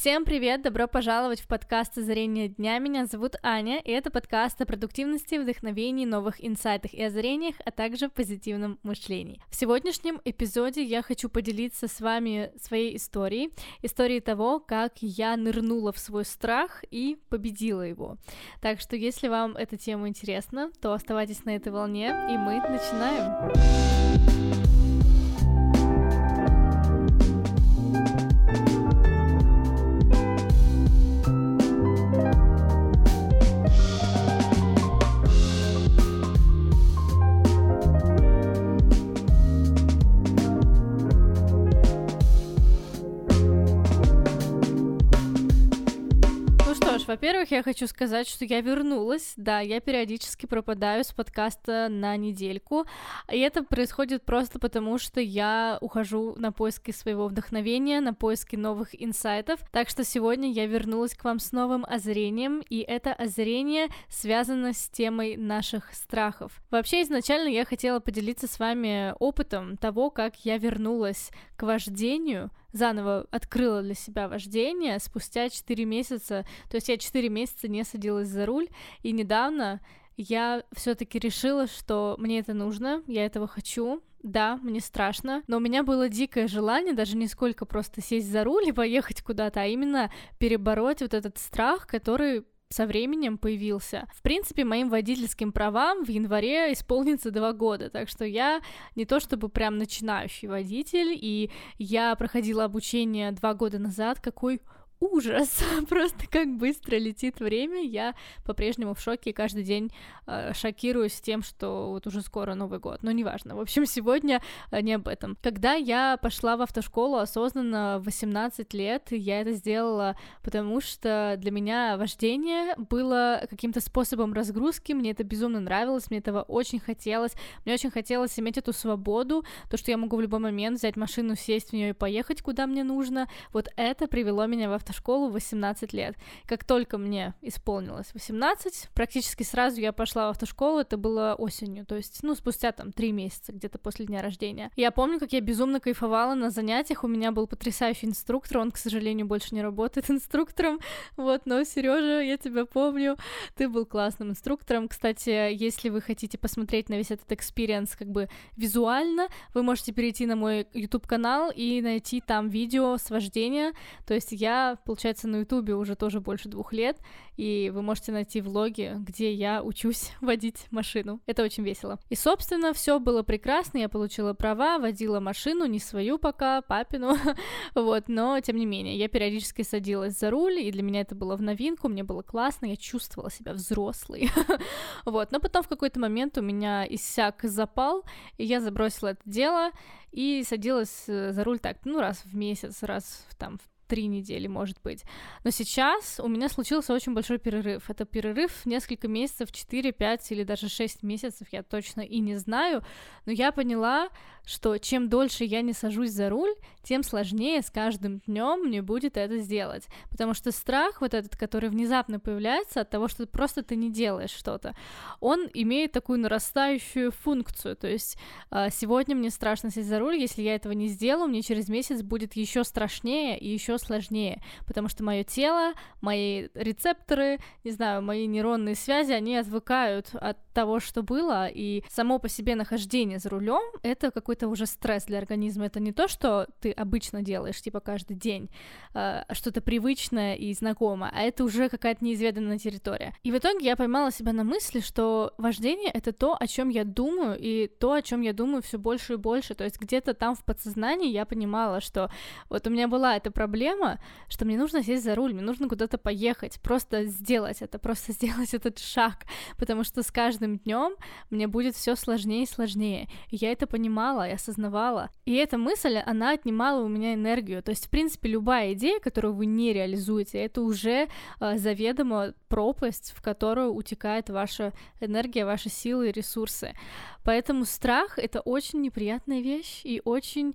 Всем привет! Добро пожаловать в подкаст «Озарение дня». Меня зовут Аня, и это подкаст о продуктивности, вдохновении, новых инсайтах и озарениях, а также позитивном мышлении. В сегодняшнем эпизоде я хочу поделиться с вами своей историей, историей того, как я нырнула в свой страх и победила его. Так что, если вам эта тема интересна, то оставайтесь на этой волне, и мы начинаем. bit во-первых, я хочу сказать, что я вернулась. Да, я периодически пропадаю с подкаста на недельку. И это происходит просто потому, что я ухожу на поиски своего вдохновения, на поиски новых инсайтов. Так что сегодня я вернулась к вам с новым озарением, и это озарение связано с темой наших страхов. Вообще, изначально я хотела поделиться с вами опытом того, как я вернулась к вождению, заново открыла для себя вождение спустя 4 месяца. То есть я 4 месяца не садилась за руль, и недавно я все-таки решила, что мне это нужно, я этого хочу. Да, мне страшно, но у меня было дикое желание даже не сколько просто сесть за руль и поехать куда-то, а именно перебороть вот этот страх, который со временем появился. В принципе, моим водительским правам в январе исполнится два года, так что я не то чтобы прям начинающий водитель, и я проходила обучение два года назад, какой ужас, просто как быстро летит время, я по-прежнему в шоке, каждый день э, шокируюсь тем, что вот уже скоро Новый год, но неважно, в общем, сегодня э, не об этом. Когда я пошла в автошколу осознанно в 18 лет, я это сделала, потому что для меня вождение было каким-то способом разгрузки, мне это безумно нравилось, мне этого очень хотелось, мне очень хотелось иметь эту свободу, то, что я могу в любой момент взять машину, сесть в нее и поехать, куда мне нужно, вот это привело меня в автошколу автошколу в 18 лет. Как только мне исполнилось 18, практически сразу я пошла в автошколу, это было осенью, то есть, ну, спустя там 3 месяца, где-то после дня рождения. Я помню, как я безумно кайфовала на занятиях, у меня был потрясающий инструктор, он, к сожалению, больше не работает инструктором, вот, но, Сережа, я тебя помню, ты был классным инструктором. Кстати, если вы хотите посмотреть на весь этот experience как бы визуально, вы можете перейти на мой YouTube-канал и найти там видео с вождения, то есть я получается, на Ютубе уже тоже больше двух лет, и вы можете найти влоги, где я учусь водить машину. Это очень весело. И, собственно, все было прекрасно, я получила права, водила машину, не свою пока, папину, вот, но, тем не менее, я периодически садилась за руль, и для меня это было в новинку, мне было классно, я чувствовала себя взрослой, вот, но потом в какой-то момент у меня иссяк запал, и я забросила это дело, и садилась э, за руль так, ну, раз в месяц, раз в, там, в три недели, может быть. Но сейчас у меня случился очень большой перерыв. Это перерыв несколько месяцев, 4, 5 или даже 6 месяцев, я точно и не знаю. Но я поняла, что чем дольше я не сажусь за руль, тем сложнее с каждым днем мне будет это сделать. Потому что страх, вот этот, который внезапно появляется от того, что просто ты не делаешь что-то, он имеет такую нарастающую функцию. То есть а, сегодня мне страшно сесть за руль, если я этого не сделаю, мне через месяц будет еще страшнее и еще сложнее, потому что мое тело, мои рецепторы, не знаю, мои нейронные связи, они отвыкают от того, что было, и само по себе нахождение за рулем это какой-то уже стресс для организма. Это не то, что ты обычно делаешь, типа каждый день, э, что-то привычное и знакомое, а это уже какая-то неизведанная территория. И в итоге я поймала себя на мысли, что вождение это то, о чем я думаю, и то, о чем я думаю все больше и больше. То есть где-то там в подсознании я понимала, что вот у меня была эта проблема, что мне нужно сесть за руль, мне нужно куда-то поехать, просто сделать это, просто сделать этот шаг, потому что с каждым днем мне будет все сложнее и сложнее. И я это понимала и осознавала. И эта мысль, она отнимала у меня энергию. То есть, в принципе, любая идея, которую вы не реализуете, это уже э, заведомо пропасть, в которую утекает ваша энергия, ваши силы и ресурсы. Поэтому страх — это очень неприятная вещь и очень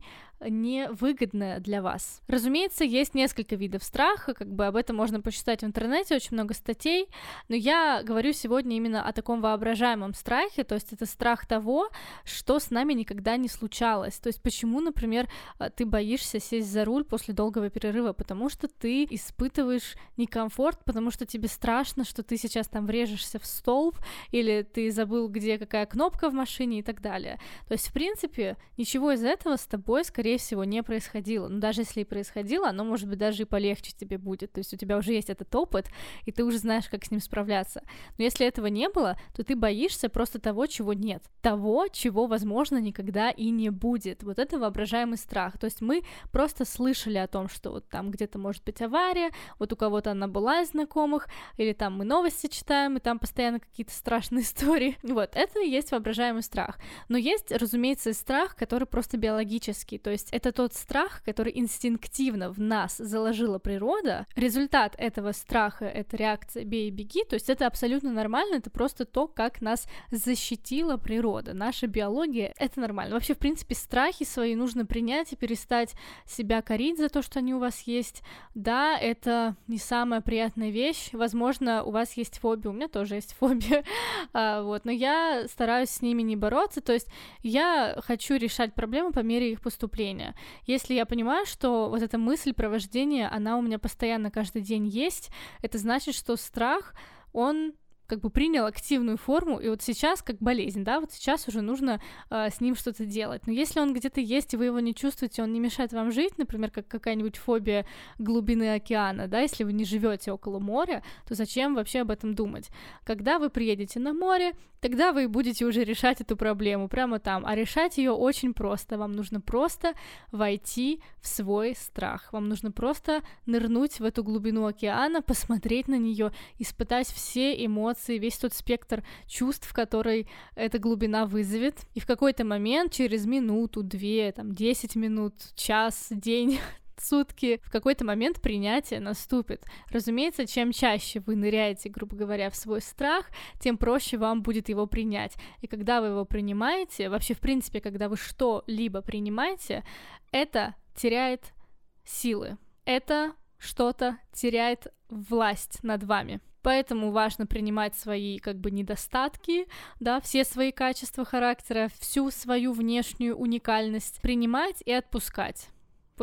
невыгодное для вас. Разумеется, есть несколько видов страха, как бы об этом можно почитать в интернете, очень много статей, но я говорю сегодня именно о таком воображаемом страхе, то есть это страх того, что с нами никогда не случалось. То есть почему, например, э, ты боишься сесть за руль после долгого перерыва, потому что ты испытываешь некомфорт, потому что тебе страшно, что ты сейчас там врежешься в столб, или ты забыл, где какая кнопка в машине и так далее. То есть, в принципе, ничего из этого с тобой, скорее всего, не происходило. Но даже если и происходило, оно, может быть, даже и полегче тебе будет. То есть у тебя уже есть этот опыт, и ты уже знаешь, как с ним справляться. Но если этого не было, то ты боишься просто того, чего нет. Того, чего, возможно, никогда и не будет. Вот это воображаемый страх. То есть мы просто слышали о том, что вот там где-то может быть авария, вот у кого-то она была из знакомых, или там мы новости читаем, и там постоянно какие-то страшные истории. Вот, это и есть воображаемый страх. Но есть, разумеется, страх, который просто биологический, то есть это тот страх, который инстинктивно в нас заложила природа. Результат этого страха — это реакция «бей и беги», то есть это абсолютно нормально, это просто то, как нас защитила природа. Наша биология — это нормально. Вообще, в принципе, страхи свои нужно принять и перестать себя корить за то, что они у вас есть. Да, это не самая приятная вещь. Возможно, у вас есть фобия, у меня тоже есть фобия, а, вот, но я стараюсь с ними не бороться, то есть я хочу решать проблемы по мере их поступления. Если я понимаю, что вот эта мысль провождения, она у меня постоянно каждый день есть, это значит, что страх, он как бы принял активную форму, и вот сейчас как болезнь, да, вот сейчас уже нужно э, с ним что-то делать. Но если он где-то есть, и вы его не чувствуете, он не мешает вам жить, например, как какая-нибудь фобия глубины океана, да, если вы не живете около моря, то зачем вообще об этом думать? Когда вы приедете на море, тогда вы будете уже решать эту проблему прямо там. А решать ее очень просто. Вам нужно просто войти в свой страх. Вам нужно просто нырнуть в эту глубину океана, посмотреть на нее, испытать все эмоции, весь тот спектр чувств, который эта глубина вызовет. И в какой-то момент, через минуту, две, там, десять минут, час, день, сутки, в какой-то момент принятие наступит. Разумеется, чем чаще вы ныряете, грубо говоря, в свой страх, тем проще вам будет его принять. И когда вы его принимаете, вообще, в принципе, когда вы что-либо принимаете, это теряет силы. Это что-то теряет власть над вами. Поэтому важно принимать свои как бы недостатки, да, все свои качества характера, всю свою внешнюю уникальность принимать и отпускать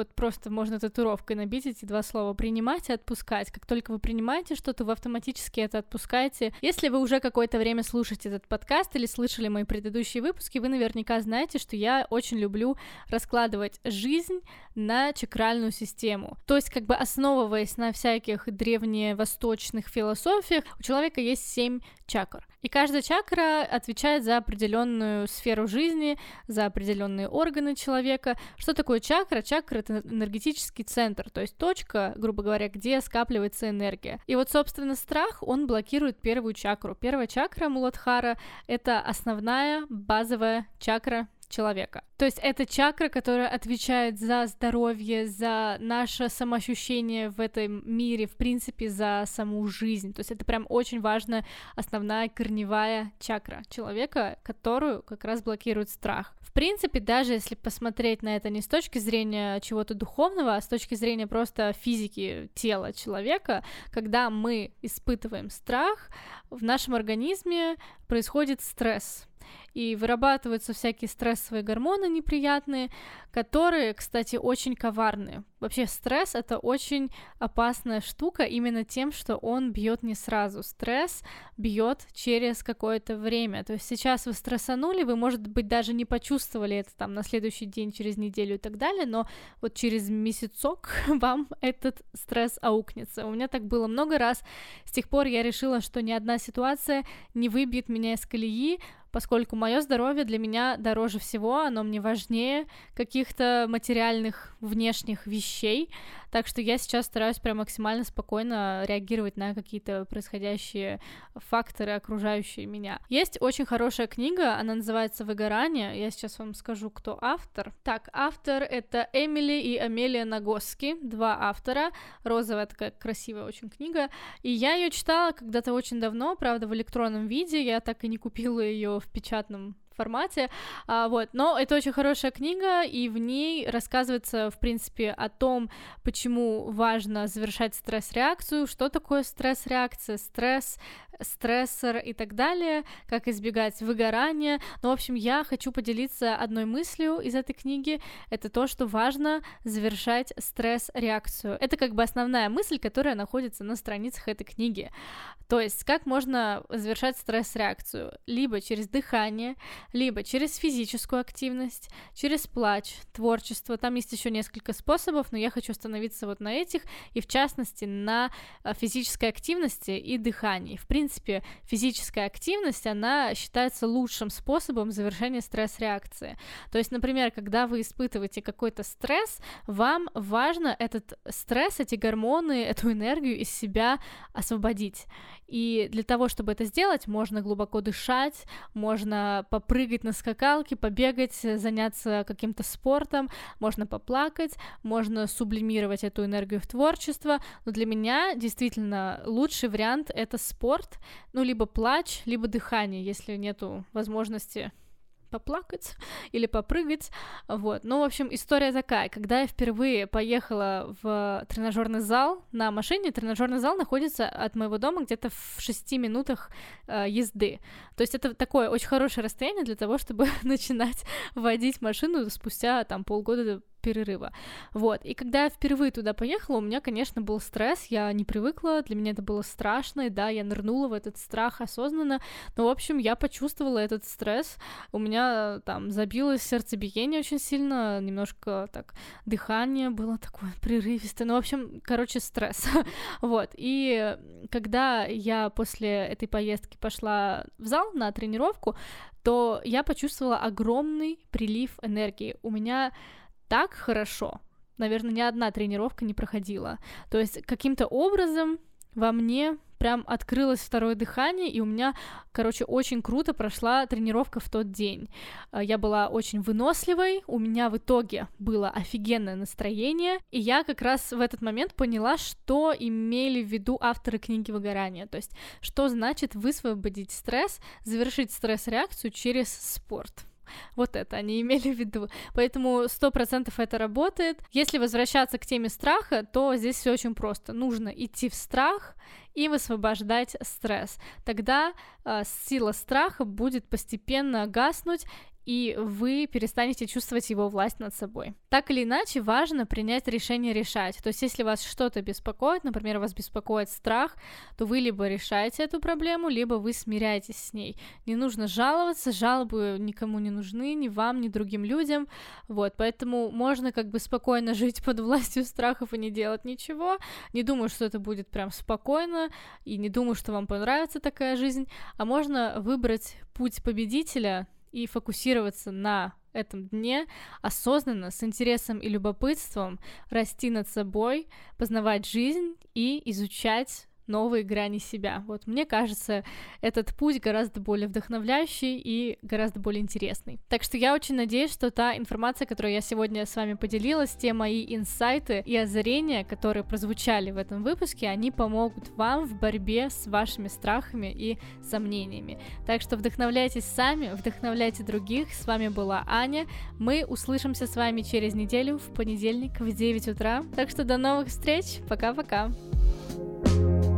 вот просто можно татуировкой набить эти два слова принимать и отпускать. Как только вы принимаете что-то, вы автоматически это отпускаете. Если вы уже какое-то время слушаете этот подкаст или слышали мои предыдущие выпуски, вы наверняка знаете, что я очень люблю раскладывать жизнь на чакральную систему. То есть, как бы основываясь на всяких древневосточных философиях, у человека есть семь чакр. И каждая чакра отвечает за определенную сферу жизни, за определенные органы человека. Что такое чакра? Чакра это энергетический центр, то есть точка, грубо говоря, где скапливается энергия. И вот, собственно, страх, он блокирует первую чакру. Первая чакра Муладхара — это основная базовая чакра человека. То есть это чакра, которая отвечает за здоровье, за наше самоощущение в этом мире, в принципе, за саму жизнь. То есть это прям очень важная основная корневая чакра человека, которую как раз блокирует страх. В принципе, даже если посмотреть на это не с точки зрения чего-то духовного, а с точки зрения просто физики тела человека, когда мы испытываем страх, в нашем организме происходит стресс и вырабатываются всякие стрессовые гормоны неприятные, которые, кстати, очень коварные. Вообще стресс это очень опасная штука именно тем, что он бьет не сразу. Стресс бьет через какое-то время. То есть сейчас вы стрессанули, вы, может быть, даже не почувствовали это там на следующий день, через неделю и так далее, но вот через месяцок вам этот стресс аукнется. У меня так было много раз. С тех пор я решила, что ни одна ситуация не выбьет меня из колеи, поскольку мое здоровье для меня дороже всего, оно мне важнее каких-то материальных внешних вещей, так что я сейчас стараюсь прям максимально спокойно реагировать на какие-то происходящие факторы, окружающие меня. Есть очень хорошая книга, она называется «Выгорание», я сейчас вам скажу, кто автор. Так, автор — это Эмили и Амелия Нагоски, два автора, розовая такая красивая очень книга, и я ее читала когда-то очень давно, правда, в электронном виде, я так и не купила ее в печатном формате, а, вот, но это очень хорошая книга, и в ней рассказывается, в принципе, о том, почему важно завершать стресс-реакцию, что такое стресс-реакция, стресс, стрессор и так далее, как избегать выгорания. Ну, в общем, я хочу поделиться одной мыслью из этой книги. Это то, что важно завершать стресс-реакцию. Это как бы основная мысль, которая находится на страницах этой книги. То есть, как можно завершать стресс-реакцию? Либо через дыхание, либо через физическую активность, через плач, творчество. Там есть еще несколько способов, но я хочу остановиться вот на этих, и в частности на э, физической активности и дыхании. В принципе, физическая активность, она считается лучшим способом завершения стресс-реакции. То есть, например, когда вы испытываете какой-то стресс, вам важно этот стресс, эти гормоны, эту энергию из себя освободить. И для того, чтобы это сделать, можно глубоко дышать, можно попрыгать на скакалке, побегать, заняться каким-то спортом, можно поплакать, можно сублимировать эту энергию в творчество. Но для меня действительно лучший вариант — это спорт, ну, либо плач, либо дыхание, если нету возможности поплакать или попрыгать, вот. Ну, в общем, история такая. Когда я впервые поехала в тренажерный зал на машине, тренажерный зал находится от моего дома где-то в шести минутах э, езды. То есть это такое очень хорошее расстояние для того, чтобы начинать водить машину спустя там полгода перерыва. Вот. И когда я впервые туда поехала, у меня, конечно, был стресс, я не привыкла, для меня это было страшно, и да, я нырнула в этот страх осознанно, но, в общем, я почувствовала этот стресс, у меня там забилось сердцебиение очень сильно, немножко так дыхание было такое прерывистое, ну, в общем, короче, стресс. вот. И когда я после этой поездки пошла в зал на тренировку, то я почувствовала огромный прилив энергии. У меня так хорошо, наверное, ни одна тренировка не проходила. То есть каким-то образом во мне прям открылось второе дыхание, и у меня, короче, очень круто прошла тренировка в тот день. А, я была очень выносливой, у меня в итоге было офигенное настроение, и я как раз в этот момент поняла, что имели в виду авторы книги выгорания, то есть что значит высвободить стресс, завершить стресс-реакцию через спорт. Вот это они имели в виду. Поэтому сто процентов это работает. Если возвращаться к теме страха, то здесь все очень просто. Нужно идти в страх и высвобождать стресс. Тогда э, сила страха будет постепенно гаснуть, и вы перестанете чувствовать его власть над собой. Так или иначе, важно принять решение решать. То есть, если вас что-то беспокоит, например, вас беспокоит страх, то вы либо решаете эту проблему, либо вы смиряетесь с ней. Не нужно жаловаться, жалобы никому не нужны, ни вам, ни другим людям. Вот, поэтому можно как бы спокойно жить под властью страхов и не делать ничего. Не думаю, что это будет прям спокойно, и не думаю, что вам понравится такая жизнь. А можно выбрать путь победителя, и фокусироваться на этом дне осознанно, с интересом и любопытством расти над собой, познавать жизнь и изучать новые грани себя. Вот мне кажется, этот путь гораздо более вдохновляющий и гораздо более интересный. Так что я очень надеюсь, что та информация, которую я сегодня с вами поделилась, те мои инсайты и озарения, которые прозвучали в этом выпуске, они помогут вам в борьбе с вашими страхами и сомнениями. Так что вдохновляйтесь сами, вдохновляйте других. С вами была Аня. Мы услышимся с вами через неделю в понедельник в 9 утра. Так что до новых встреч. Пока-пока. thank you